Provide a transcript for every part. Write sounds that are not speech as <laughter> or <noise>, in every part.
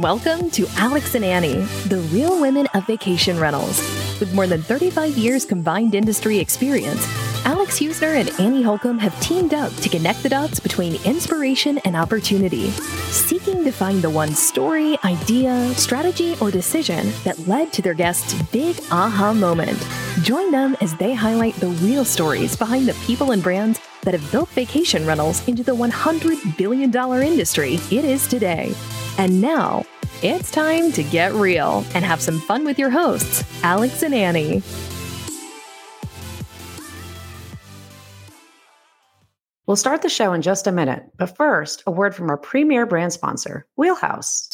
Welcome to Alex and Annie, the real women of vacation rentals. With more than 35 years combined industry experience, Alex Husner and Annie Holcomb have teamed up to connect the dots between inspiration and opportunity, seeking to find the one story, idea, strategy, or decision that led to their guests' big aha moment. Join them as they highlight the real stories behind the people and brands that have built vacation rentals into the $100 billion industry it is today. And now, it's time to get real and have some fun with your hosts, Alex and Annie. We'll start the show in just a minute, but first, a word from our premier brand sponsor, Wheelhouse.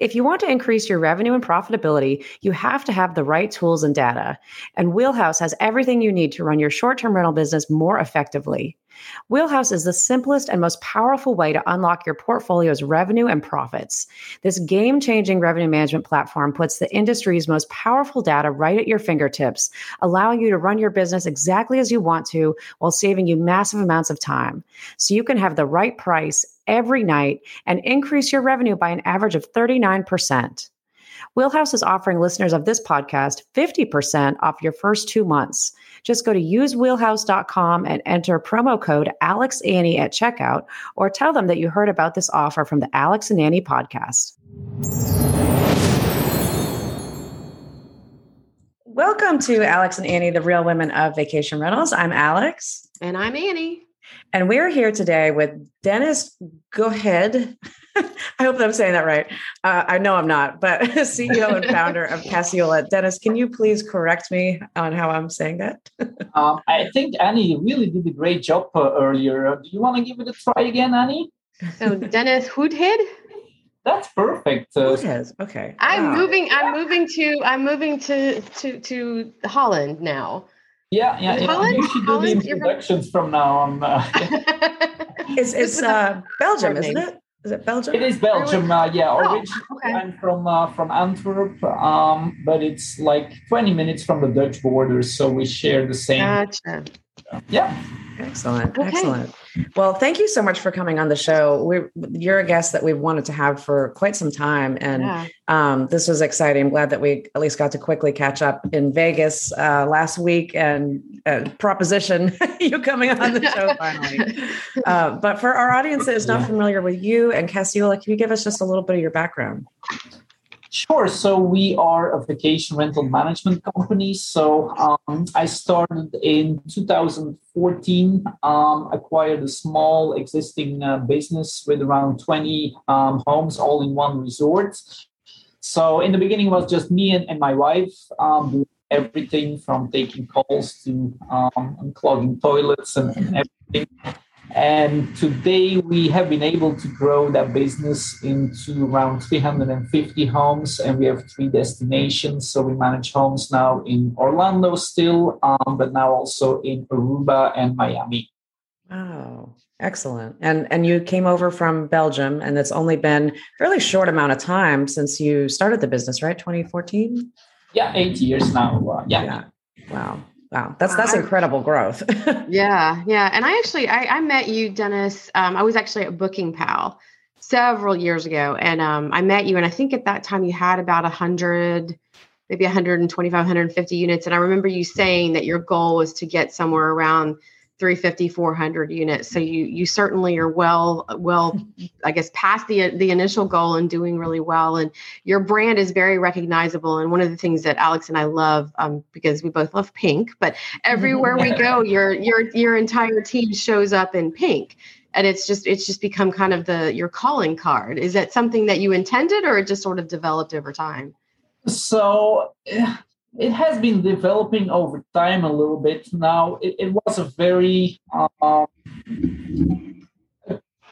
If you want to increase your revenue and profitability, you have to have the right tools and data. And Wheelhouse has everything you need to run your short term rental business more effectively. Wheelhouse is the simplest and most powerful way to unlock your portfolio's revenue and profits. This game changing revenue management platform puts the industry's most powerful data right at your fingertips, allowing you to run your business exactly as you want to while saving you massive amounts of time. So you can have the right price every night and increase your revenue by an average of 39%. Wheelhouse is offering listeners of this podcast 50% off your first two months. Just go to usewheelhouse.com and enter promo code AlexAnnie at checkout or tell them that you heard about this offer from the Alex and Annie podcast. Welcome to Alex and Annie, the real women of vacation rentals. I'm Alex. And I'm Annie. And we're here today with Dennis Gohead. <laughs> I hope that I'm saying that right. Uh, I know I'm not, but <laughs> CEO and <laughs> founder of Casiola. Dennis, can you please correct me on how I'm saying that? um, I think Annie really did a great job uh, earlier. Do you want to give it a try again, Annie? So Dennis Goedheid. That's perfect. Uh, Goedheid. Okay. I'm wow. moving. I'm moving to. I'm moving to to to Holland now. Yeah, yeah, yeah. Holland? You should do Holland? the introductions from now on. Uh, <laughs> it's it's uh, Belgium, isn't it? Is it Belgium? It is Belgium. Uh, yeah, oh, originally okay. I'm from uh, from Antwerp, um, but it's like 20 minutes from the Dutch border, so we share the same. Gotcha. yeah. Excellent. Okay. Excellent. Well, thank you so much for coming on the show. We're, you're a guest that we've wanted to have for quite some time. And yeah. um, this was exciting. I'm glad that we at least got to quickly catch up in Vegas uh, last week and uh, proposition <laughs> you coming on the show finally. <laughs> Uh, but for our audience that is not familiar with you and Casiola, can you give us just a little bit of your background? Sure. So we are a vacation rental management company. So um, I started in 2014, um, acquired a small existing uh, business with around 20 um, homes, all in one resort. So in the beginning, it was just me and, and my wife um, doing everything from taking calls to um, unclogging toilets and, and everything. And today we have been able to grow that business into around 350 homes, and we have three destinations. So we manage homes now in Orlando still, um, but now also in Aruba and Miami. Wow, excellent! And and you came over from Belgium, and it's only been fairly short amount of time since you started the business, right? 2014. Yeah, eight years now. Uh, yeah. yeah. Wow. Wow, that's that's incredible growth. <laughs> yeah, yeah. And I actually I, I met you, Dennis. Um, I was actually at BookingPal several years ago, and um, I met you, and I think at that time you had about a hundred, maybe 125, 150 units. And I remember you saying that your goal was to get somewhere around 350 400 units. So you you certainly are well well <laughs> i guess past the the initial goal and doing really well. And your brand is very recognizable. And one of the things that alex and i love um, because we both love pink but everywhere we go <laughs> your your your entire team shows up in pink. And it's just it's just become kind of the your calling card. Is that something that you intended or it just sort of developed over time? So it has been developing over time a little bit. Now it, it was a very um,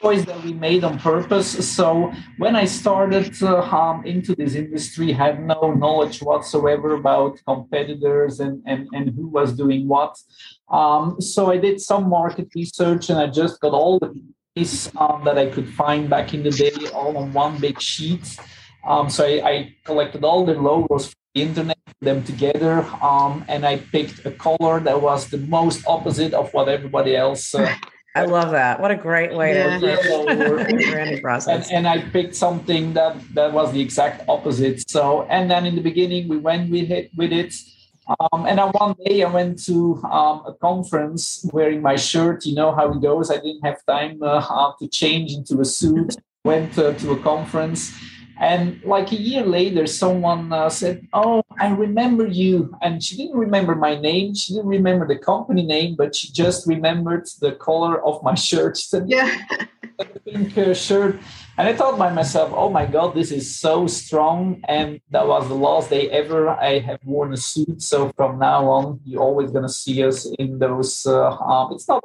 choice that we made on purpose. So when I started uh, um, into this industry, I had no knowledge whatsoever about competitors and, and, and who was doing what. Um, so I did some market research and I just got all the pieces um, that I could find back in the day all on one big sheet. Um, so I, I, collected all the logos from the internet them together um, and i picked a color that was the most opposite of what everybody else uh, <laughs> I love that. What a great way yeah. to approach the branding <laughs> process. And, and, I picked something that that was the exact opposite. So, and then in the beginning, we went with it with it. Um, and then one day I went to um, a conference wearing my shirt. You know how it goes. I didn't have time uh, to change into a suit. Went uh, to a conference and like a year later, someone uh, said, Oh, I remember you. And she didn't remember my name. She didn't remember the company name, but she just remembered the color of my shirt. She said, Yeah. pink uh, shirt. And I thought by myself, oh my God, this is so strong. And that was the last day ever I have worn a suit. So from now on, you're always going to see us in those. Uh, um, it's not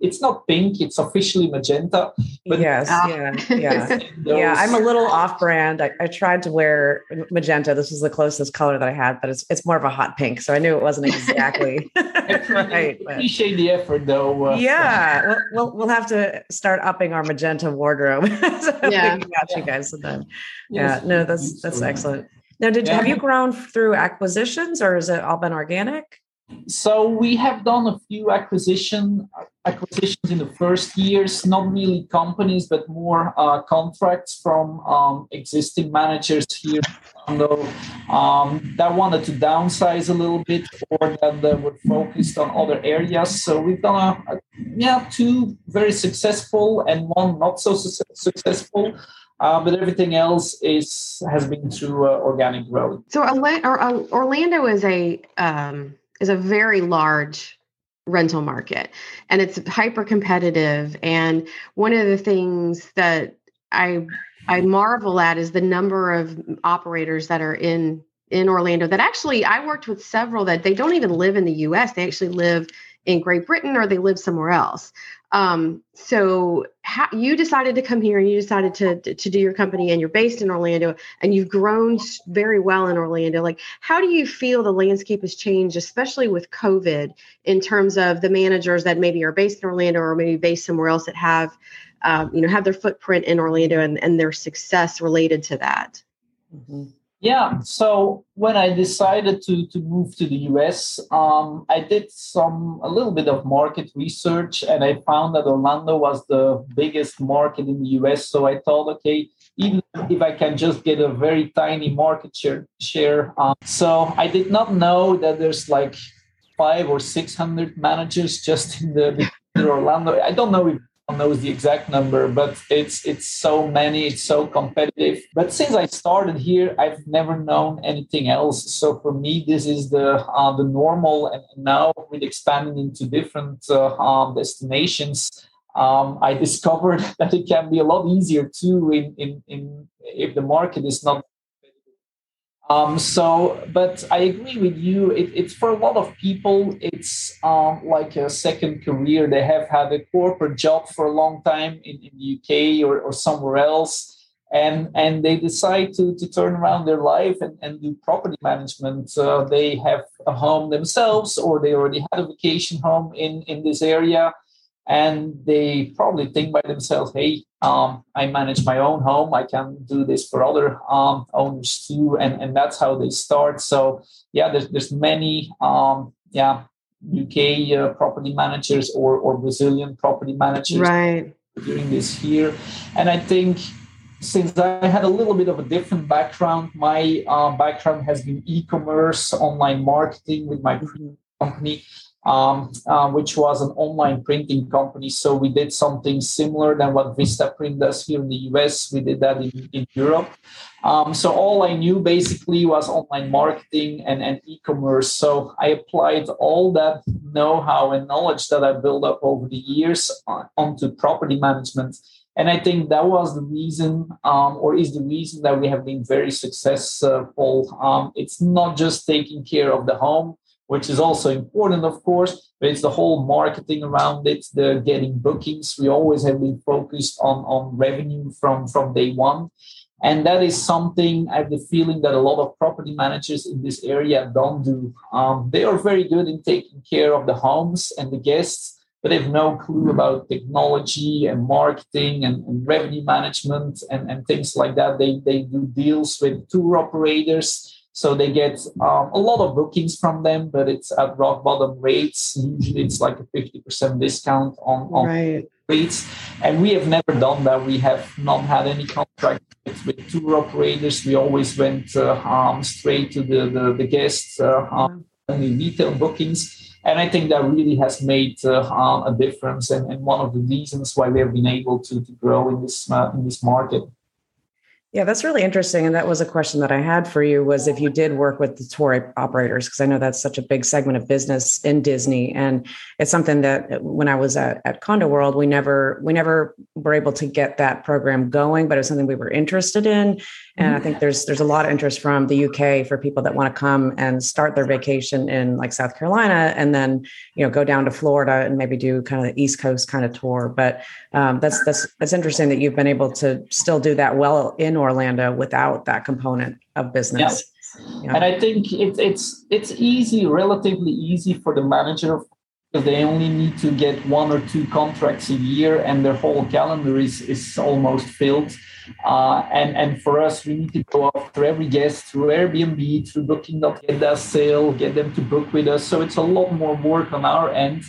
it's not pink it's officially magenta. But yes yeah yeah. <laughs> yeah i'm a little off brand I, I, tried to wear magenta. This was the closest color that i had but it's, it's more of a hot pink so i knew it wasn't exactly <laughs> right. <laughs> appreciate the effort though uh, yeah we'll, we'll, we'll have to start upping our magenta wardrobe. So yeah. got you guys sometime yes. yeah no that's that's excellent. Now did yeah. have you grown through acquisitions or has it all been organic so we have done a few acquisition acquisitions in the first years, not really companies, but more uh, contracts from um, existing managers here um, that wanted to downsize a little bit or that they were focused on other areas. So we've done a, a yeah two very successful and one not so su- successful. Uh, but everything else is has been through uh, organic growth. So Orlando is a um, is a very large rental market and it's hyper competitive and one of the things that i i marvel at is the number of operators that are in in orlando that actually i worked with several that they don't even live in the us they actually live in great britain or they live somewhere else. Um, so how, you decided to come here and you decided to, to do your company and you're based in Orlando and you've grown very well in Orlando. Like, how do you feel the landscape has changed, especially with COVID, in terms of the managers that maybe are based in Orlando or maybe based somewhere else that have, um, you know, have their footprint in Orlando and, and their success related to that? Mm-hmm. Yeah. So when I decided to to move to the US, um, I did some a little bit of market research, and I found that Orlando was the biggest market in the US. So I thought, okay, even if I can just get a very tiny market share, share. Um, so I did not know that there's like five or six hundred managers just in the Orlando. I don't know if knows the exact number, but it's it's so many, it's so competitive. But since I started here, I've never known anything else. So for me, this is the uh, the normal. And now with expanding into different uh, um, destinations, um, I <laughs> discovered that it can be a lot easier too. In in, in if the market is not um, so, but I agree with you. It, it's for a lot of people, it's um, like a second career. They have had a corporate job for a long time in, in the UK or, or somewhere else. And, and they decide to, to turn around their life and, and do property management. Uh, they have a home themselves, or they already had a vacation home in, in this area and they probably think by themselves hey um, i manage my own home. I can do this for other um, owners too. And, and that's how they start. So yeah there's, there's many um, yeah uk uh, property managers or, or brazilian property managers right. doing this here. And i think since I had a little bit of a different background, my uh, background has been e-commerce, online marketing with my mm-hmm. company um, uh, which was an online printing company. So we did something similar than what Vista Print does here in the US. We did that in, in Europe. Um, so all I knew basically was online marketing and, and e-commerce. So I applied all that know-how and knowledge that I built up over the years on, onto property management. And I think that was the reason, um, or is the reason that we have been very successful. Um, it's not just taking care of the home, which is also important, of course, but it's the whole marketing around it, the getting bookings. We always have been focused on, on revenue from, from day one. And that is something I have the feeling that a lot of property managers in this area don't do. Um, they are very good in taking care of the homes and the guests, but they have no clue about technology and marketing and, and revenue management and, and things like that. They, they do deals with tour operators So they get um, a lot of bookings from them, but it's at rock bottom rates. Usually it's like a 50% discount on, on right. rates. And we have never done that. We have not had any contract with, tour operators. We always went uh, um, straight to the, the, the guests, uh, um, only retail bookings. And I think that really has made uh, um, a difference and, and, one of the reasons why we have been able to, to grow in this, uh, in this market. Yeah, that's really interesting. And that was a question that I had for you was if you did work with the tour operators, because I know that's such a big segment of business in Disney. And it's something that uh, when I was at, at Condo World, we never we never were able to get that program going, but it was something we were interested in. And I think there's there's a lot of interest from the UK for people that want to come and start their vacation in like South Carolina and then you know go down to Florida and maybe do kind of the East Coast kind of tour. But um, that's that's that's interesting that you've been able to still do that well in Orlando without that component of business. Yeah. And I think it's it's it's easy, relatively easy for the manager because they only need to get one or two contracts a year and their whole calendar is, is almost filled. Uh, and, and for us, we need to go after every guest through Airbnb, through Booking.com, get that sale, get them to book with us. So it's a lot more work on our end.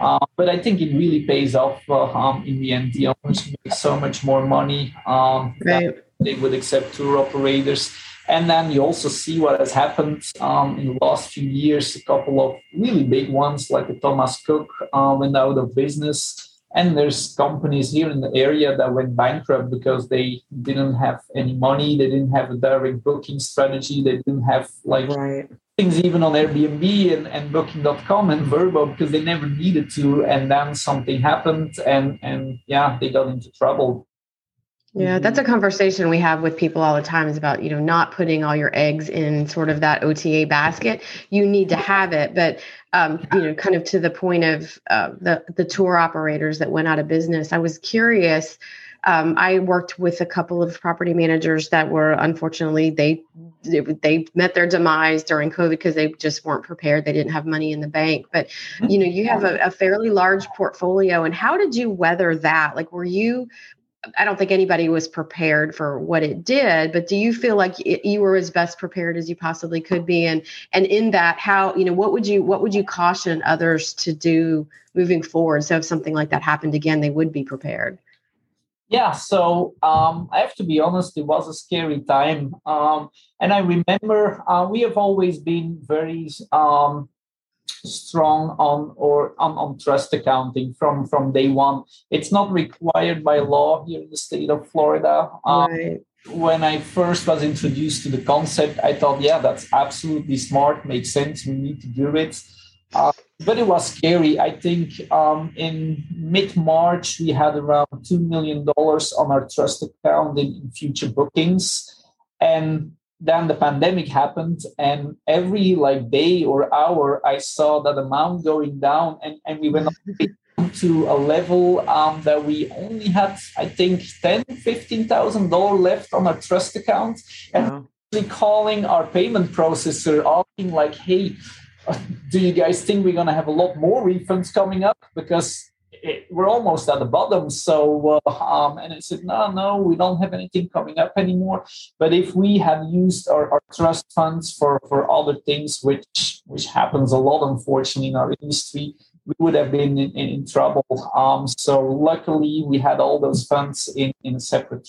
Uh, but I think it really pays off uh, um, in the end. The owners make so much more money. Um, right. They would accept tour operators. And then you also see what has happened um, in the last few years. A couple of really big ones, like the Thomas Cook, uh, went out of business. And there's companies here in the area that went bankrupt because they didn't have any money. They didn't have a direct booking strategy. They didn't have like right. things even on Airbnb and, and Booking.com and Vrbo because they never needed to. And then something happened, and and yeah, they got into trouble. Yeah, that's a mm-hmm. conversation we have with people all the time is about, you know, not putting all your eggs in sort of that OTA basket. You need to have it, but um, you know, kind of to the point of uh, the the tour operators that went out of business. I was curious. Um, I worked with a couple of property managers that were unfortunately they they met their demise during COVID because they just weren't prepared. They didn't have money in the bank. But you know, you have a, a fairly large portfolio, and how did you weather that? Like, were you I don't think anybody was prepared for what it did, but do you feel like it, you were as best prepared as you possibly could be? And and in that, how you know what would you what would you caution others to do moving forward? So if something like that happened again, they would be prepared. Yeah, so um, I have to be honest, it was a scary time, um, and I remember uh, we have always been very um, strong on or on, on trust accounting from from day one. It's not required by law here in the state of Florida. Um, right. When I first was introduced to the concept, I thought, yeah, that's absolutely smart, makes sense. We need to do it. Uh, but it was scary. I think um, in mid March, we had around $2 million on our trust account in, in future bookings. And then the pandemic happened and every like day or hour i saw that amount going down and, and we went <laughs> to a level um, that we only had i think 10 15000 dollars left on our trust account and wow. calling our payment processor asking like hey do you guys think we're going to have a lot more refunds coming up because it, we're almost at the bottom. So, uh, um, and I said, no, no, we don't have anything coming up anymore. But if we have used our, our trust funds for, for other things, which which happens a lot, unfortunately, in our industry, we would have been in, in, in trouble. Um, so luckily, we had all those funds in, in a separate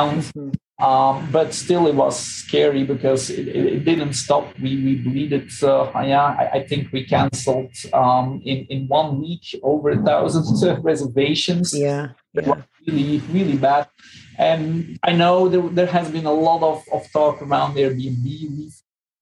Mm-hmm. Um, but still, it was scary because it, it, it didn't stop. We we bleeded. Uh, yeah, I, I, think we canceled um, in in one week over a thousand reservations. Yeah, yeah. It was really really bad. And I know there, there has been a lot of, of talk around Airbnb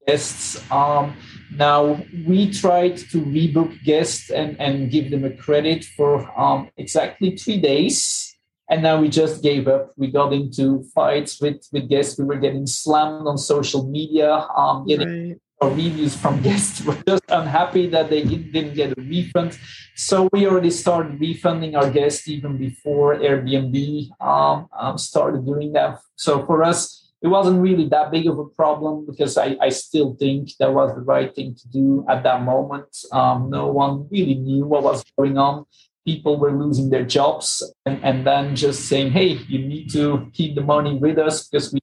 guests. Um, now we tried to rebook guests and and give them a credit for um, exactly three days and now we just gave up. We got into fights with with guests. We were getting slammed on social media um getting right. reviews from guests. <laughs> Were just unhappy that they didn't get a refund. So we already started refunding our guests even before airbnb um, um, started doing that. So for us it wasn't really that big of a problem because I, I still think that was the right thing to do at that moment. Um, no one really knew what was going on people were losing their jobs and, and then just saying hey you need to keep the money with us because we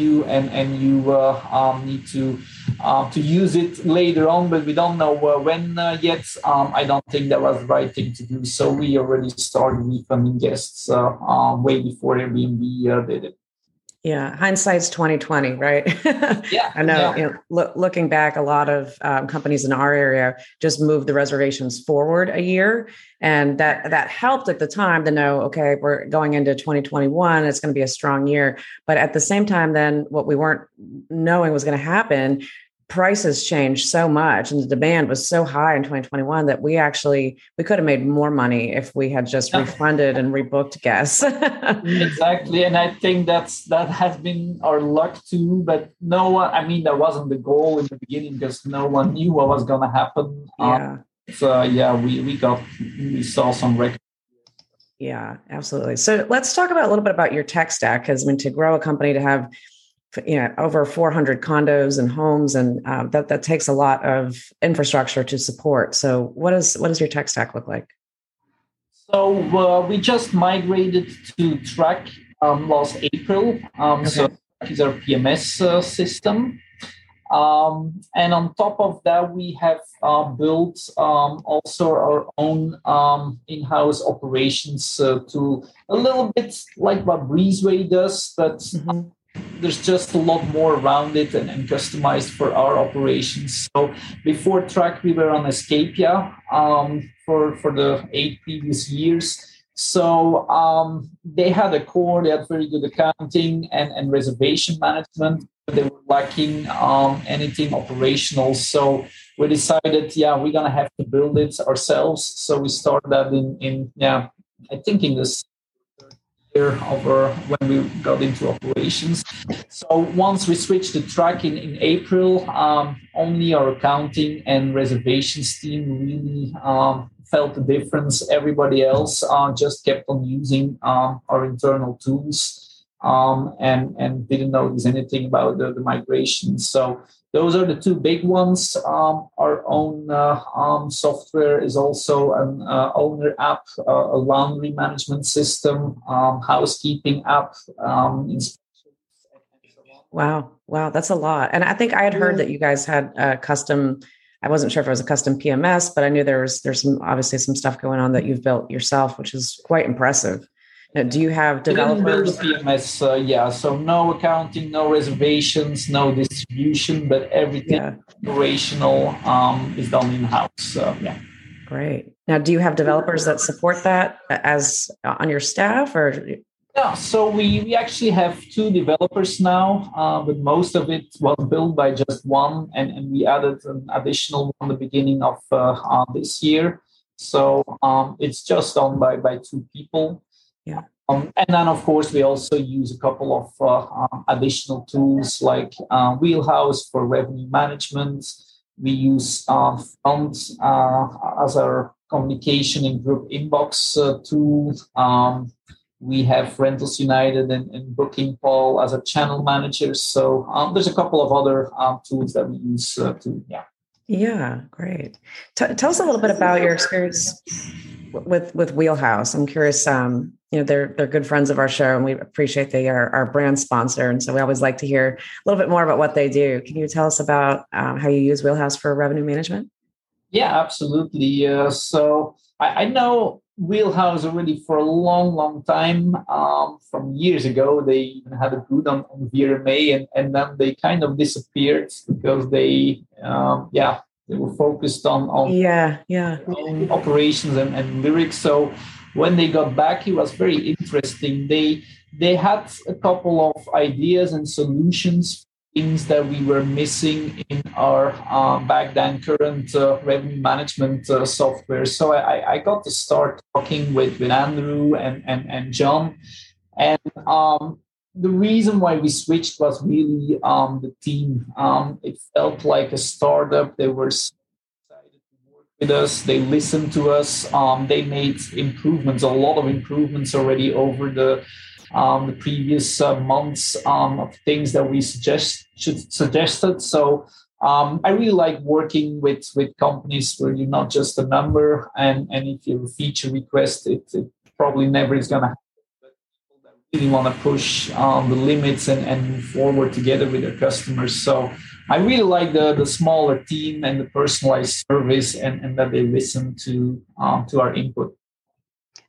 you and and you uh, um, need to uh, to use it later on, but we don't know uh, when uh, yet. Um, I don't think that was the right thing to do. So we already started refunding guests uh, um, way before Airbnb uh, did it. Yeah, hindsight's twenty twenty, right? <laughs> yeah, I know. Yeah. You know lo- looking back, a lot of um, companies in our area just moved the reservations forward a year, and that that helped at the time to know, okay, we're going into twenty twenty one. It's going to be a strong year, but at the same time, then what we weren't knowing was going to happen prices changed so much and the demand was so high in 2021 that we actually we could have made more money if we had just <laughs> refunded and rebooked guests. <laughs> Exactly and i think that's that has been our luck too but no one i mean that wasn't the goal in the beginning because no one knew what was going to happen yeah. um, so yeah we we got we saw some records yeah absolutely. So let's talk about a little bit about your tech stack because i mean to grow a company to have you know over 400 condos and homes and uh, that that takes a lot of infrastructure to support. So what is what does your tech stack look like? So uh, we just migrated to track um, last april. Um, okay. so track is our pms uh, system. Um, and on top of that we have uh, built um, also our own um, in-house operations uh, to a little bit like what breezeway does but mm-hmm there's just a lot more around it and, and, customized for our operations. So before track, we were on Escapia um, for for the eight previous years. So um, they had a core, they had very good accounting and, and reservation management. But they were lacking um, anything operational. So we decided, yeah, we're gonna have to build it ourselves. So we started that in in yeah, I think in this year over when we got into operations. So once we switched the track in, in April, um, only our accounting and reservations team really um, felt the difference. Everybody else uh, just kept on using um, our internal tools. Um, and and didn't notice anything about the, the migration. So those are the two big ones. Um, our own uh, um, software is also an uh, owner app, uh, a laundry management system, um, housekeeping app. Um, wow, wow, that's a lot. And I think I had heard that you guys had a custom. I wasn't sure if it was a custom PMS, but I knew there was there's some obviously some stuff going on that you've built yourself, which is quite impressive. Do you have developers? PMS, uh, yeah. So no accounting, no reservations, no distribution, but everything yeah. operational um, is done in house. So yeah. Great. Now, do you have developers that support that as uh, on your staff, or? Yeah, so we, we actually have two developers now, uh, but most of it was built by just one, and, and we added an additional one the beginning of uh, uh, this year. So um, it's just done by, by two people. Um, and then, of course, we also use a couple of uh, um, additional tools like uh, Wheelhouse for revenue management. We use uh, Front uh, as our communication and group inbox uh, tool. Um, we have Rentals United and, and BookingPal as a channel manager. So um, there's a couple of other um, tools that we use uh, to, yeah. Yeah, great. T- tell us a little bit about your experience with with Wheelhouse. I'm curious. Um, you know, they're they're good friends of our show, and we appreciate they are our brand sponsor, and so we always like to hear a little bit more about what they do. Can you tell us about um, how you use Wheelhouse for revenue management? Yeah, absolutely. Uh, so I, I, know Wheelhouse already for a long, long time. Um, from years ago, they even had a booth on, on VRMA, and, and then they kind of disappeared because they, um, yeah, they were focused on on yeah yeah. operations and, and lyrics. So when they got back it was very interesting. They they had a couple of ideas and solutions things that we were missing in our uh, back then current uh, revenue management uh, software so I, I got to start talking with, with andrew and, and, and john and um, the reason why we switched was really um, the team. Um, it felt like a startup. They were so excited to work with us. They listened to us. Um, they made improvements, a lot of improvements already over the um, the previous uh, months um, of things that we suggest should, suggested. So um, I really like working with with companies where you're not just a number, and and if you feature request, it, it probably never is going to happen. But people that really want to push um, the limits and, and move forward together with their customers. So I really like the the smaller team and the personalized service and, and that they listen to um, to our input.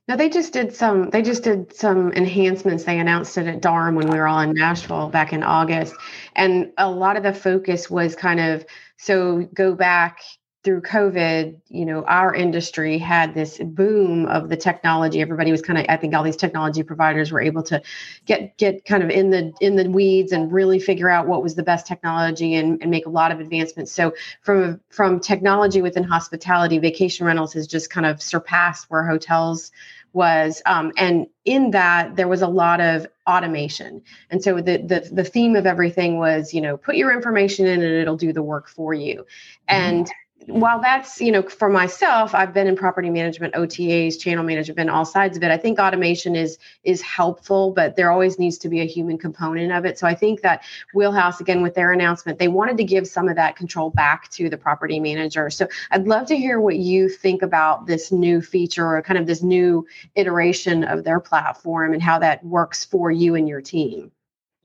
Now they just did some they just did some enhancements. They announced it at DARM when we were all in Nashville back in August. And a lot of the focus was kind of so go back through COVID, you know, our industry had this boom of the technology. Everybody was kind of, I think all these technology providers were able to get get kind of in the in the weeds and really figure out what was the best technology and, and make a lot of advancements. So from from technology within hospitality, vacation rentals has just kind of surpassed where hotels was um, and in that there was a lot of automation and so the, the the theme of everything was you know put your information in and it'll do the work for you mm-hmm. While that's you know for myself i've been in property management otas channel management all sides of it. I think automation is is helpful but there always needs to be a human component of it. So i think that wheelhouse again with their announcement they wanted to give some of that control back to the property manager. So i'd love to hear what you think about this new feature or kind of this new iteration of their platform and how that works for you and your team.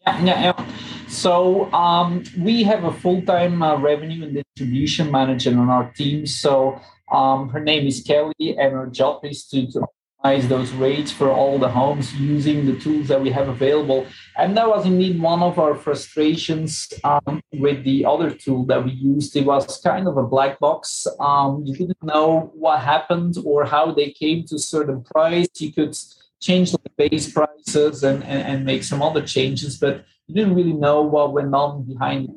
Yeah, yeah. So um, we have a full-time uh, revenue and distribution manager on our team. So um, her name is Kelly, and her job is to, to optimize those rates for all the homes using the tools that we have available. And that was indeed one of our frustrations um, with the other tool that we used. It was kind of a black box. Um, you didn't know what happened or how they came to certain price. You could change the base prices and, and, and make some other changes, but you didn't really know what went on behind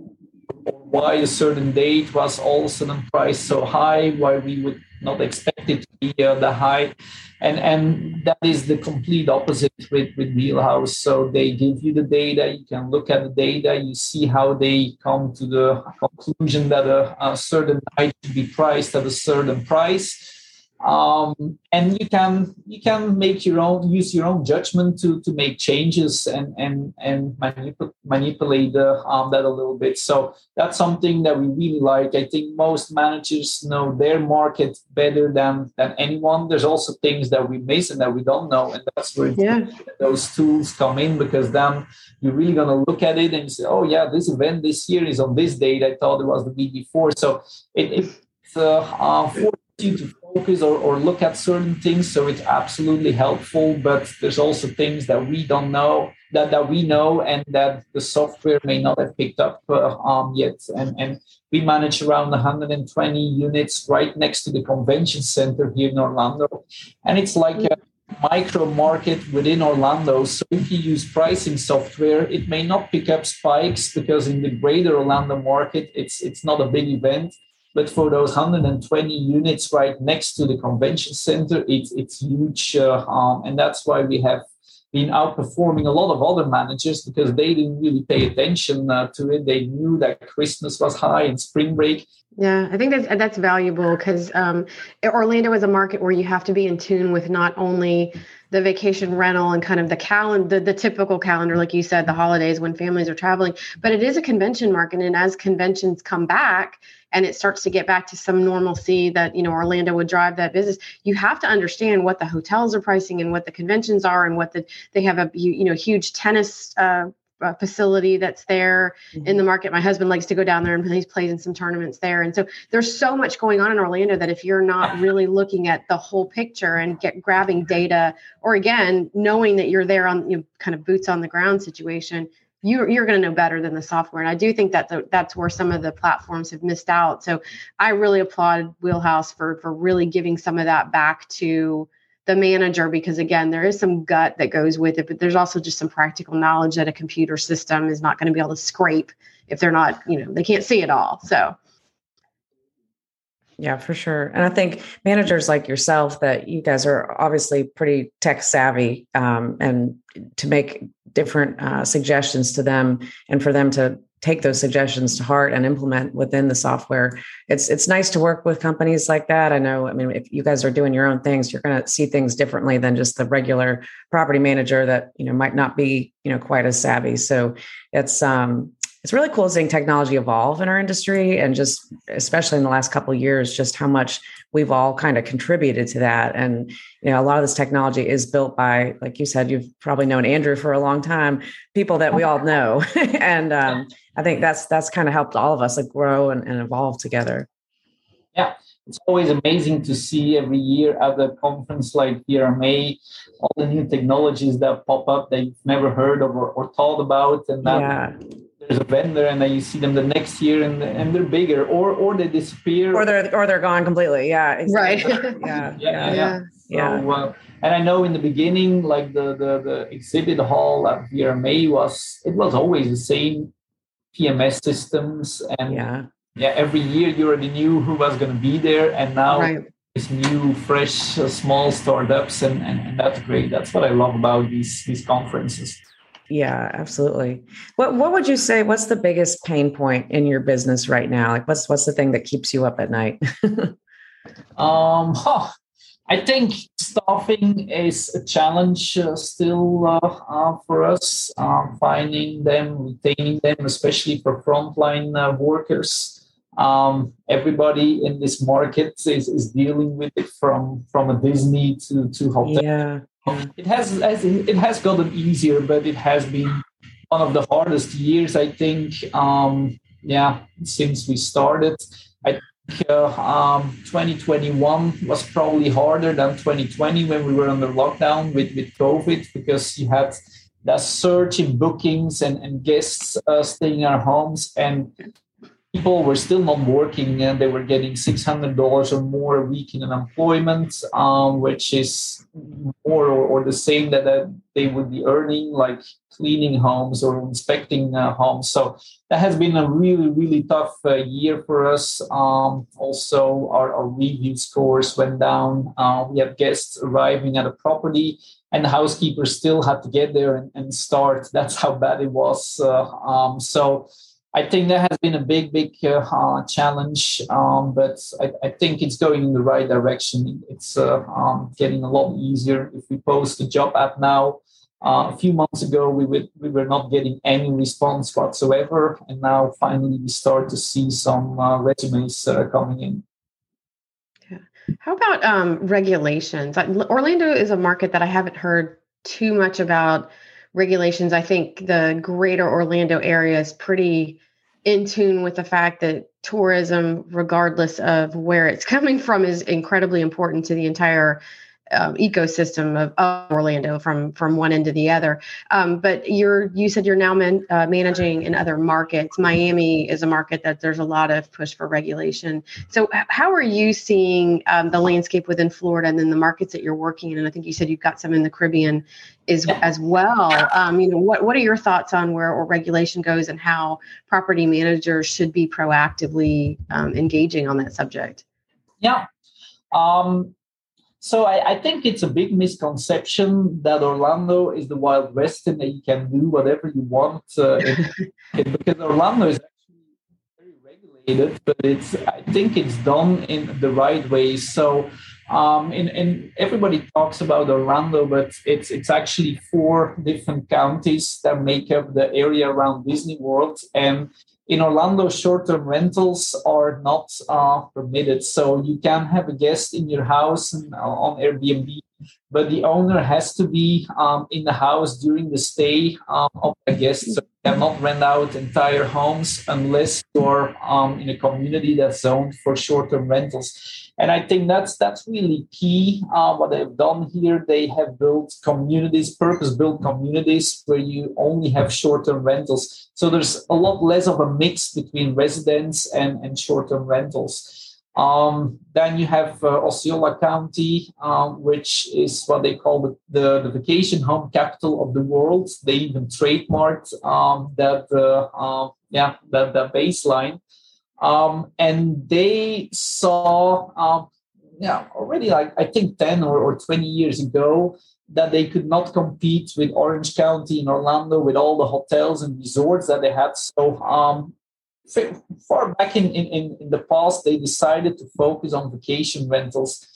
or why a certain date was all of a sudden priced so high, why we would not expect it to be uh, the high. And, and that is the complete opposite with, with Wheelhouse. So they give you the data, you can look at the data, you see how they come to the conclusion that a, a certain night should be priced at a certain price um, and you can you can make your own use your own judgment to to make changes and and and manip- manipulate uh, um, that a little bit. So that's something that we really like. I think most managers know their market better than than anyone. There's also things that we miss and that we don't know and that's where yeah. those tools come in because then you're really going to look at it and say oh yeah this event this year is on this date i thought it was the week before. So it, it's uh, uh, for you to focus or, or look at certain things so it's absolutely helpful but there's also things that we don't know that, that we know and that the software may not have picked up uh, yet. And, and we manage around 120 units right next to the convention center here in orlando. And it's like a micro market within orlando so if you use pricing software it may not pick up spikes because in the greater orlando market it's it's not a big event but for those 120 units right next to the convention center, it's it's huge, uh, um, and that's why we have been outperforming a lot of other managers because they didn't really pay attention uh, to it. They knew that Christmas was high and spring break. Yeah, I think that's that's valuable because um, Orlando is a market where you have to be in tune with not only the vacation rental and kind of the calendar, the, the typical calendar, like you said, the holidays when families are traveling, but it is a convention market, and as conventions come back and it starts to get back to some normalcy that you know Orlando would drive that business you have to understand what the hotels are pricing and what the conventions are and what the they have a you you know huge tennis uh, facility that's there mm-hmm. in the market. My husband likes to go down there and he's played in some tournaments there. And so there's so much going on in Orlando that if you're not really looking at the whole picture and get grabbing data, or again, knowing that you're there on you know, kind of boots on the ground situation, you, you're going to know better than the software. And I do think that the, that's where some of the platforms have missed out. So I really applaud Wheelhouse for, for really giving some of that back to the manager because again there is some gut that goes with it but there's also just some practical knowledge that a computer system is not going to be able to scrape if they're not you know they can't see it all so yeah, for sure. And I think managers like yourself, that you guys are obviously pretty tech savvy, um, and to make different uh, suggestions to them, and for them to take those suggestions to heart and implement within the software. It's it's nice to work with companies like that. I know. I mean, if you guys are doing your own things, you're going to see things differently than just the regular property manager that you know might not be you know quite as savvy. So it's um it's really cool seeing technology evolve in our industry and just especially in the last couple of years just how much we've all kind of contributed to that. And you know a lot of this technology is built by like you said you've probably known andrew for a long time people that we all <laughs> know. <laughs> And um, i think that's that's kind of helped all of us like grow and, and evolve together. Yeah. It's always amazing to see every year at a conference like VRMA all the new technologies that pop up that you've never heard of or, or thought about and that yeah there's a vendor and then you see them the next year and and they're bigger or or they disappear. Or they're or they're gone completely. Yeah exactly. right. Yeah. <laughs> Yeah yeah, yeah. So, uh, and I know in the beginning like the the the exhibit hall at VRMA was it was always the same PMS systems and yeah. yeah every year you already knew who was going to be there and now right. it's new fresh uh, small startups and, and and that's great. That's what I love about these these conferences yeah, absolutely. What what would you say what's the biggest pain point in your business right now? Like what's what's the thing that keeps you up at night? <laughs> um huh, I think staffing is a challenge uh, still uh, uh, for us. Um, finding them, retaining them, especially for frontline uh, workers. Um, everybody in this market is, is dealing with it from from a Disney to to hotel. Yeah it has it has gotten easier, but it has been one of the hardest years, I think. Um, yeah, since we started, I think uh, um, 2021 was probably harder than 2020 when we were under lockdown with with COVID because you had that surge in bookings and, and guests uh, staying in our homes and people were still not working and they were getting $600 or more a week in unemployment um, which is more or, or the same that, they would be earning like cleaning homes or inspecting uh, homes. So that has been a really really tough uh, year for us. Um, also our, our, review scores went down. Uh, we have guests arriving at a property and the housekeeper still had to get there and, and start. That's how bad it was uh, um, so I think that has been a big, big uh, challenge, um, but I, I, think it's going in the right direction. It's uh, um, getting a lot easier. If we post a job app now, uh, a few months ago we, would, we were not getting any response whatsoever, and now finally we start to see some uh, resumes uh, coming in. Yeah. How about um, regulations? Orlando is a market that I haven't heard too much about regulations. I think the greater Orlando area is pretty in tune with the fact that tourism, regardless of where it's <laughs> coming from, is incredibly important to the entire um, ecosystem of, of, Orlando from from one end to the other. Um, but you're you said you're now man, uh, managing in other markets. Miami is a market that there's a lot of push for regulation. So how are you seeing um, the landscape within Florida and then the markets that you're working in? And I think you said you've got some in the Caribbean as as well. Um, you know what what are your thoughts on where or regulation goes and how property managers should be proactively um, engaging on that subject? Yeah. Um, so I, I, think it's a big misconception that Orlando is the Wild West and that you can do whatever you want. Uh, <laughs> because Orlando is actually very regulated, but it's I think it's done in the right way. So um, and, and everybody talks about Orlando, but it's it's actually four different counties that make up the area around Disney World. And in Orlando, short-term rentals are not uh, permitted. So you can have a guest in your house and, uh, on Airbnb, but the owner has to be um, in the house during the stay um, of the guest. So you cannot rent out entire homes unless you're um, in a community that's zoned for short-term rentals and I think that's that's really key. Uh, what they've done here, they have built communities, purpose-built communities, where you only have short-term rentals. So there's a lot less of a mix between residents and, and short-term rentals. Um, then you have uh, Osceola County, um, which is what they call the, the, the, vacation home capital of the world. They even trademarked um, that uh, uh, yeah that, that baseline. Um, and they saw, um, yeah, already like I think 10 or, or 20 years ago, that they could not compete with Orange County in Orlando with all the hotels and resorts that they had. So um, far back in, in, in the past, they decided to focus on vacation rentals.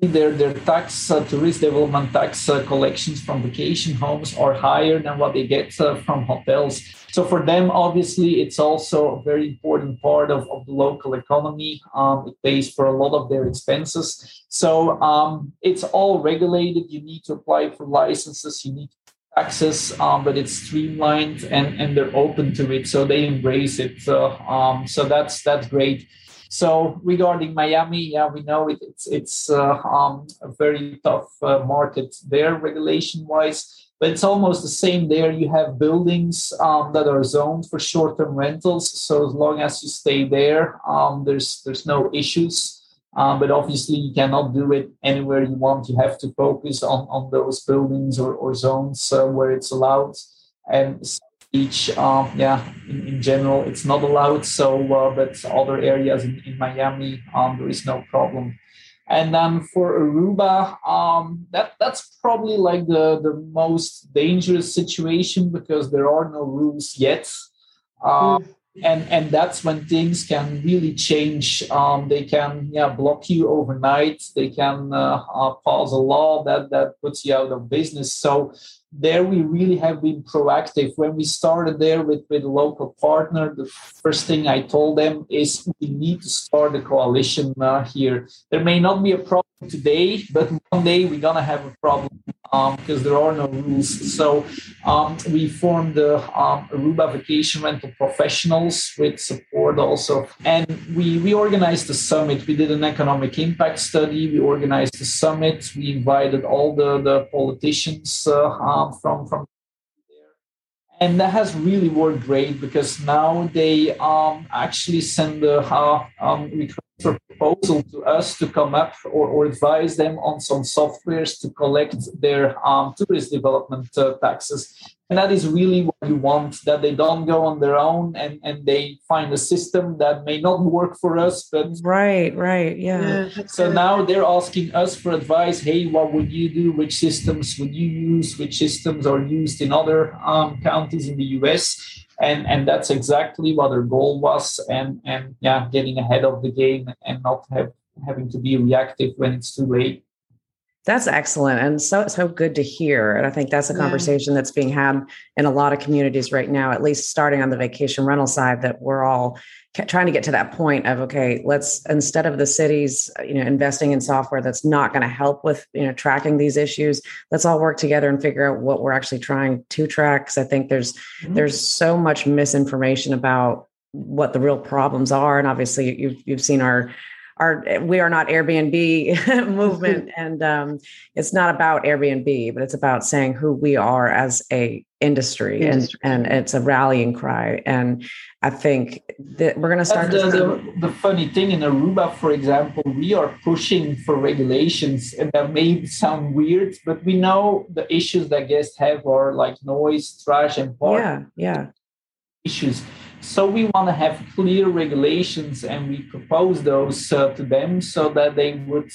Their their tax uh, tourist development tax uh, collections from vacation homes are higher than what they get uh, from hotels. So for them obviously it's also a very important part of, of the local economy. Um, it pays for a lot of their expenses. So um, it's all regulated. You need to apply for licenses. You need taxes um, but it's streamlined and and they're open to it so they embrace it uh, um, so that's that's great so regarding Miami, yeah, we know it, it's it's uh, um, a very tough uh, market there, regulation wise. But it's almost the same there. You have buildings um, that are zoned for short-term rentals. So as long as you stay there, um, there's there's no issues. Um, but obviously, you cannot do it anywhere you want. You have to focus on, on those buildings or, or zones uh, where it's allowed. And beach um, yeah in, in, general it's not allowed so uh, but other areas in, in miami um, there is no problem and then for aruba um, that that's probably like the the most dangerous situation because there are no rules yet mm. And and that's when things can really change. Um, they can yeah block you overnight. They can uh, uh, pass a law that that puts you out of business. So there we really have been proactive. When we started there with with local partner the first thing i told them is we need to start a coalition uh, here. There may not be a problem today but one day we're gonna have a problem because um, there are no rules. So um, we formed the um, Aruba Vacation Rental Professionals with support also, and we we organized the summit. We did an economic impact study. We organized the summit. We invited all the the politicians uh, um, from from and that has really worked great because now they um, actually send a uh, um, request proposal to us to come up or, or advise them on some softwares to collect their um, tourist development uh, taxes. And that is really what you want that they don't go on their own and and they find a system that may not work for us but right right yeah, yeah so now they're asking us for advice. Hey what would you do? Which systems would you use? Which systems are used in other um, counties in the us and and that's exactly what our goal was and and yeah getting ahead of the game and not have having to be reactive when it's too late that's excellent and so so good to hear. And I think that's a conversation yeah. that's being had in a lot of communities right now, at least starting on the vacation rental side, that we're all trying to get to that point of okay, let's instead of the cities, you know, investing in software that's not going to help with you know tracking these issues, let's all work together and figure out what we're actually trying to track. Because I think there's mm-hmm. there's so much misinformation about what the real problems are, and obviously you've you've seen our our we are not Airbnb <laughs> movement, <laughs> and um, it's not about Airbnb, but it's about saying who we are as a industry, industry. and and it's a rallying cry. And I think that we're going to start. The, the, the, funny thing in Aruba, for example, we are pushing for regulations, and that may sound weird, but we know the issues that guests have are like noise, trash, and park. Yeah, yeah. Issues so we want to have clear regulations, and we propose those uh, to them so that they would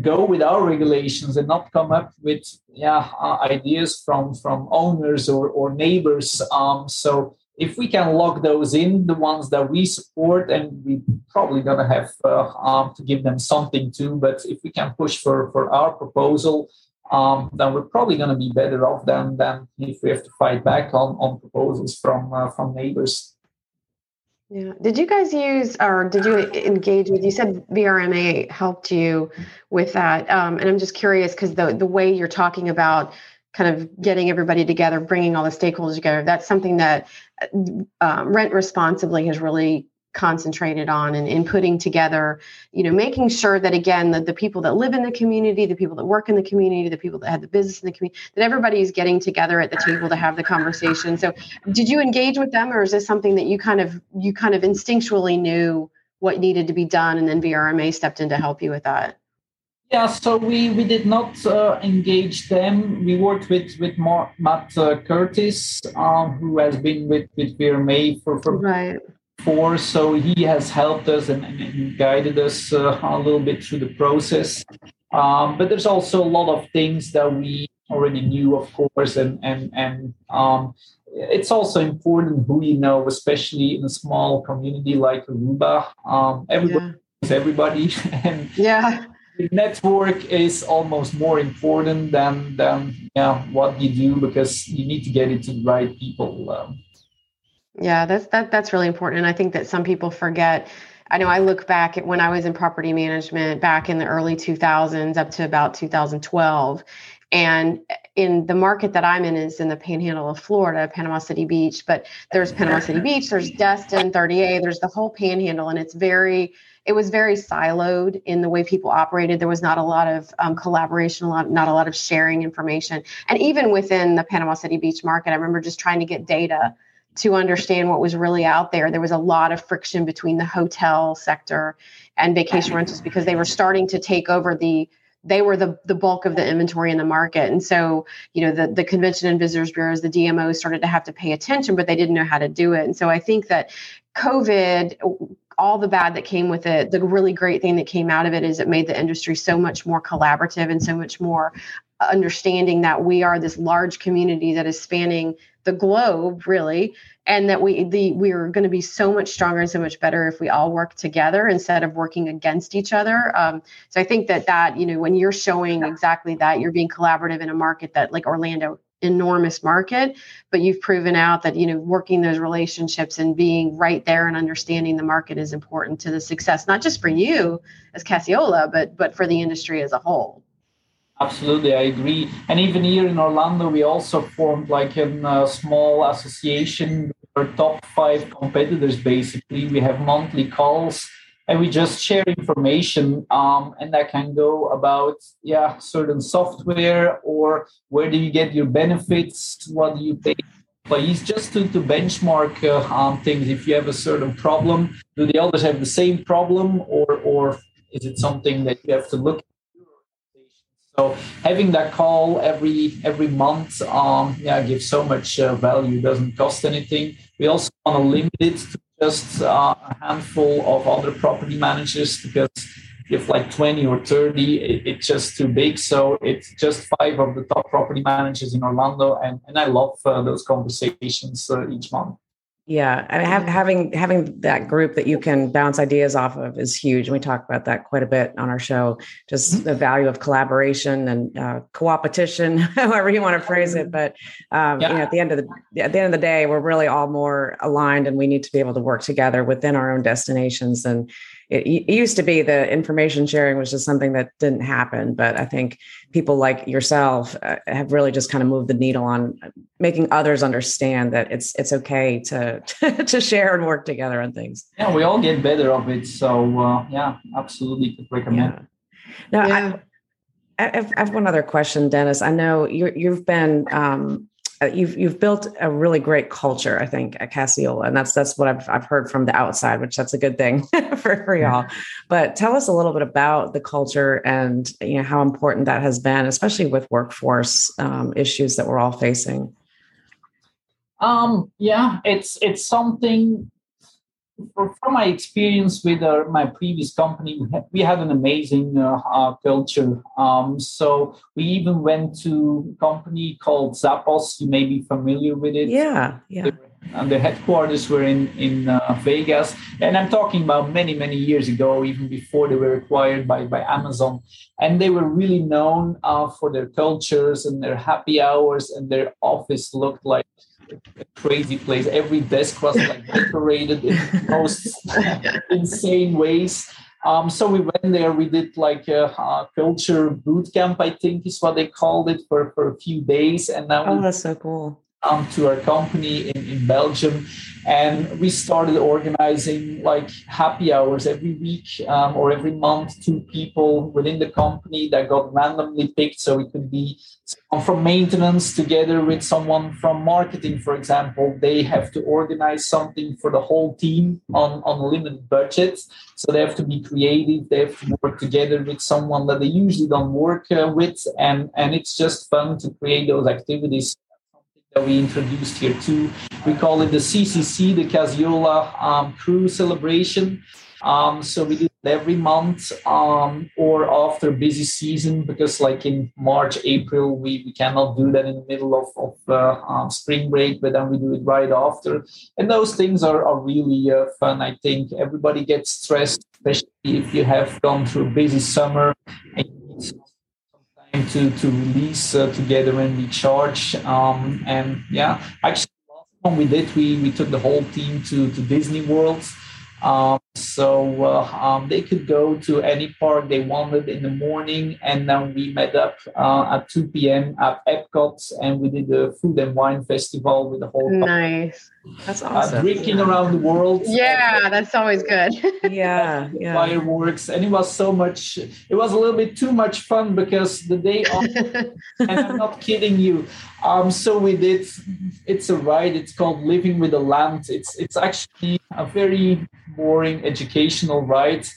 go with our regulations and not come up with yeah uh, ideas from from owners or, or neighbors. Um, so if we can lock those in, the ones that we support, and we probably gonna have uh, um, to give them something too. But if we can push for for our proposal, um, then we're probably going to be better off than than if we have to fight back on on proposals from uh, from neighbors. Yeah. Did you guys use or did you engage with? You said VRMA helped you with that, um, and I'm just curious because the the way you're talking about kind of getting everybody together, bringing all the stakeholders together, that's something that uh, Rent Responsibly has really concentrated on and in putting together you know making sure that again the, the people that live in the community the people that work in the community the people that have the business in the community that everybody is getting together at the table to have the conversation. So did you engage with them or is this something that you kind of you kind of instinctually knew what needed to be done and then vrma stepped in to help you with that? Yeah, so we, we did not uh, engage them. We worked with with Matt uh, Curtis, um, who has been with with VRMA for, for right for. So he has helped us and, and guided us uh, a little bit through the process. Um, but there's also a lot of things that we already knew, of course, and and and um, it's also important who you know, especially in a small community like Aruba. Um, everybody yeah. everybody, <laughs> and yeah. The network is almost more important than than yeah what you do because you need to get it to the right people. Um, yeah, that's that that's really important. And I think that some people forget. I know I look back at when I was in property management back in the early 2000s up to about 2012 and in the market that I'm in is in the panhandle of Florida, Panama City Beach, but there's Panama City Beach, there's Destin, 30A, there's the whole panhandle and it's very it was very siloed in the way people operated. There was not a lot of um, collaboration, a lot, not a lot of sharing information. And even within the Panama City Beach market, I remember just trying to get data to understand what was really out there. There was a lot of friction between the hotel sector and vacation rentals because they were starting to take over the they were the the bulk of the inventory in the market. And so, you know, the the convention and visitors bureaus, the DMOs started to have to pay attention, but they didn't know how to do it. And so I think that COVID all the bad that came with it, the really great thing that came out of it is it made the industry so much more collaborative and so much more understanding that we are this large community that is spanning the globe really and that we the we are going to be so much stronger and so much better if we all work together instead of working against each other. Um, so i think that that you know when you're showing exactly that you're being collaborative in a market that like orlando enormous market but you've proven out that you know working those relationships and being right there and understanding the market is important to the success not just for you as Casiola but but for the industry as a whole absolutely i agree. And even here in orlando we also formed like a uh, small association our top five competitors basically. We have monthly calls and we just share information um, and that can go about yeah certain software or where do you get your benefits? What do you pay employees? Just to, to benchmark uh, um, things. If you have a certain problem do the others have the same problem or or is it something that you have to look so having that call every every month um, yeah gives so much uh, value doesn't cost anything. We also want to limit it to just uh, a handful of other property managers because if like 20 or 30 it, it's just too big. So it's just five of the top property managers in orlando and, and i love uh, those conversations uh, each month yeah, and have, having having that group that you can bounce ideas off of is huge. And we talk about that quite a bit on our show. Just mm-hmm. the value of collaboration and uh, co-opetition, <laughs> however you want to phrase it. But um, yeah. you know, at the end of the at the end of the day, we're really all more aligned, and we need to be able to work together within our own destinations. And it, it, used to be the information sharing was just something that didn't happen but i think people like yourself uh, have really just kind of moved the needle on making others understand that it's it's okay to <laughs> to share and work together on things yeah we all get better of it so uh, yeah absolutely could recommend yeah. now yeah. I, I, have, one other question dennis i know you you've been um, uh, you've you've built a really great culture, I think, at Casiola, and that's that's what I've I've heard from the outside, which that's a good thing <laughs> for for y'all. But tell us a little bit about the culture and you know how important that has been, especially with workforce um, issues that we're all facing. Um, yeah, it's it's something from my experience with uh, my previous company, we had, an amazing uh, uh, culture. Um, so we even went to a company called Zappos. You may be familiar with it. Yeah, yeah. And the headquarters were in in uh, Vegas, and I'm talking about many many years ago, even before they were acquired by by Amazon. And they were really known uh, for their cultures and their happy hours, and their office looked like crazy place. Every desk was like <laughs> decorated in most insane ways. Um, so we went there. We did like a, a, culture boot camp, I think is what they called it, for, for a few days. And now oh, that's so cool. Um, to our company in, in Belgium, and we started organizing like happy hours every week um, or every month two people within the company that got randomly picked. So it could be someone from maintenance together with someone from marketing for example. They have to organize something for the whole team on on a limited budget. So they have to be creative. They have to work together with someone that they usually don't work uh, with. And and it's just fun to create those activities that we introduced here too. We call it the CCC, the Casiola um, Crew Celebration. Um, so we do it every month um, or after busy season because like in March, April, we, we cannot do that in the middle of, of uh, um, spring break, but then we do it right after. And those things are, are really uh, fun. I think everybody gets stressed, especially if you have gone through a busy summer to to release uh, together and recharge. Um, and yeah, actually, last one we did, we we took the whole team to to Disney World. Um, so uh, um, they could go to any park they wanted in the morning, and then we met up uh, at 2 p.m. at Epcot, and we did the food and wine festival with the whole nice. That's awesome. Uh, drinking around the world. Yeah, that's always good. <laughs> yeah, yeah. Fireworks, and it was so much. It was a little bit too much fun because the day off, <laughs> and I'm not kidding you. Um, so we did. It's a ride. It's called Living with the Land. It's it's actually a very boring educational ride.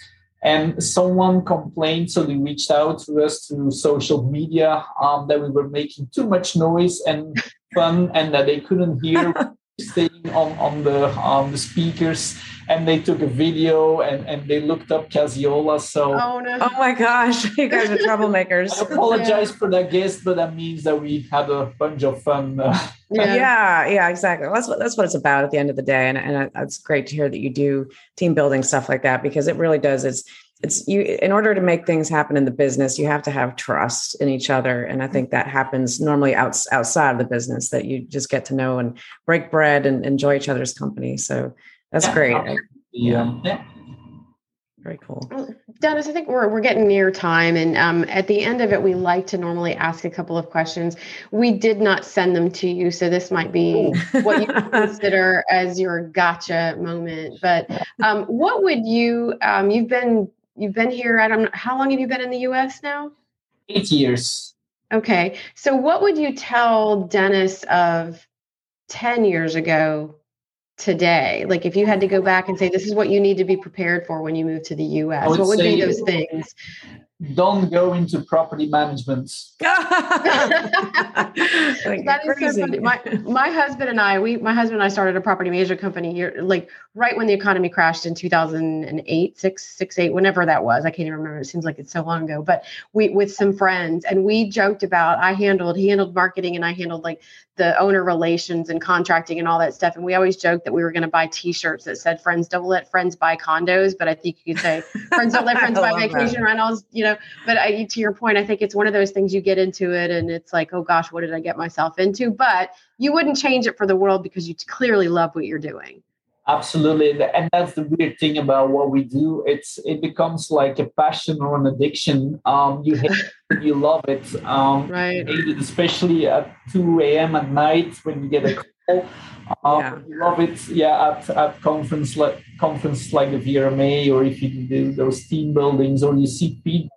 And someone complained, so they reached out to us through social media um, that we were making too much noise and fun, and that they couldn't hear <laughs> staying on, on the on the speakers and they took a video and, and they looked up Casiola. So oh no. Oh my gosh, <laughs> you guys are troublemakers. I apologize yeah. for that guest, but that means that we had a bunch of fun. Uh, yeah. yeah, yeah, exactly. That's what that's what it's about at the end of the day. And and it's great to hear that you do team building stuff like that because it really does. It's it's you in order to make things happen in the business you have to have trust in each other and i think that happens normally out, outside of the business that you just get to know and break bread and enjoy each other's company so that's yeah, great. Yeah. yeah. Very cool. Dennis, I think we're, we're getting near time. And um, at the end of it, we like to normally ask a couple of questions. We did not send them to you. So this might be what you <laughs> consider as your gotcha moment. But um, what would you, um, you've been, you've been here, I don't know, how long have you been in the US now? Eight years. Okay. So what would you tell Dennis of 10 years ago today? Like if you had to go back and say this is what you need to be prepared for when you move to the US, what would be those things? Don't go into property management. <laughs> that is so funny. My my husband and I, we my husband and I started a property management company here, like right when the economy crashed in 2008, six, six, eight, whenever that was. I can't even remember. It seems like it's so long ago. But we with some friends and we joked about I handled, he handled marketing and I handled like the owner relations and contracting and all that stuff. And we always joked that we were going to buy T-shirts that said "Friends don't let friends buy condos," but I think you could say "Friends don't let <laughs> friends buy vacation that. rentals." You know, but I, to your point, I think it's one of those things you get into it and it's like, oh gosh, what did I get myself into? But you wouldn't change it for the world because you clearly love what you're doing. Absolutely, and that's the weird thing about what we do. It's it becomes like a passion or an addiction. Um, you hate it, you love it. Um, right. It, especially at two a.m. at night when you get a call. Um, yeah. Love it. Yeah, at, at conference like conference like the VRMA, or if you do those team buildings, or you see people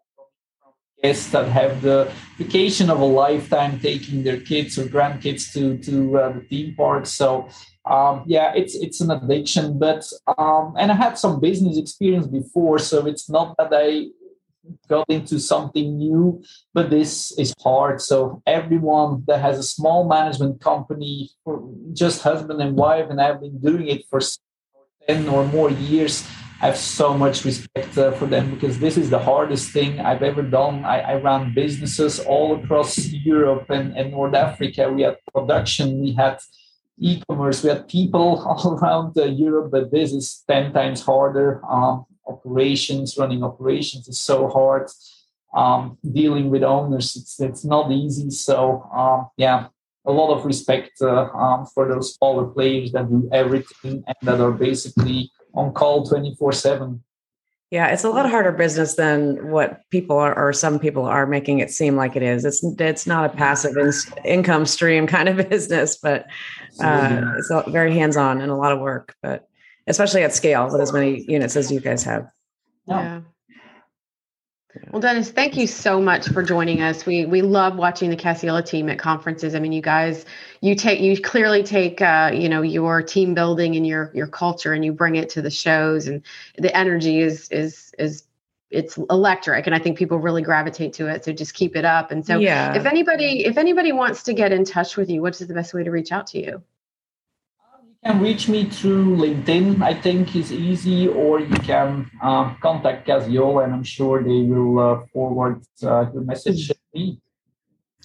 guests that have the vacation of a lifetime taking their kids or grandkids to to uh, the theme park. So um, yeah it's it's an addiction but um, and i had some business experience before so it's not that i got into something new but this is hard. So everyone that has a small management company just husband and wife and i've been doing it for 10 or more years I have so much respect uh, for them because this is the hardest thing I've ever done. I, I ran businesses all across Europe and, and North Africa. We had production, we had e-commerce, we had people <laughs> all around uh, Europe, but this is 10 times harder. Um, operations, running operations is so hard. Um, dealing with owners, it's, it's not easy. So um, yeah, a lot of respect uh, um, for those smaller players that do everything and that are basically on call 24 7 yeah it's a lot harder business than what people are or some people are making it seem like it is. It's it's not a passive in, income stream kind of <laughs> business but uh, it's very hands-on and a lot of work but especially at scale with as many units as you guys have. Yeah well, Dennis, thank you so much for joining us. We we love watching the Casiola team at conferences. I mean, you guys, you take you clearly take uh, you know your team building and your your culture, and you bring it to the shows, and the energy is is is it's electric, and I think people really gravitate to it. So just keep it up. And so, yeah. if anybody if anybody wants to get in touch with you, what's the best way to reach out to you? Can reach me through LinkedIn, I think is easy, or you can uh, contact Casio and I'm sure they will uh, forward uh, your message to me.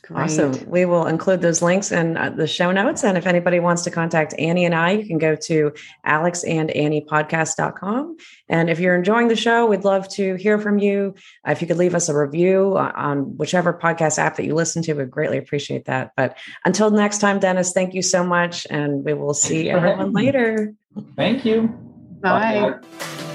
Great. Awesome. We will include those links in uh, the show notes. And if anybody wants to contact Annie and I, you can go to alexandanniepodcast.com. And if you're enjoying the show, we'd love to hear from you. Uh, if you could leave us a review on whichever podcast app that you listen to, we'd greatly appreciate that. But until next time, Dennis, thank you so much. And we will see everyone later. Thank you. Bye. Bye.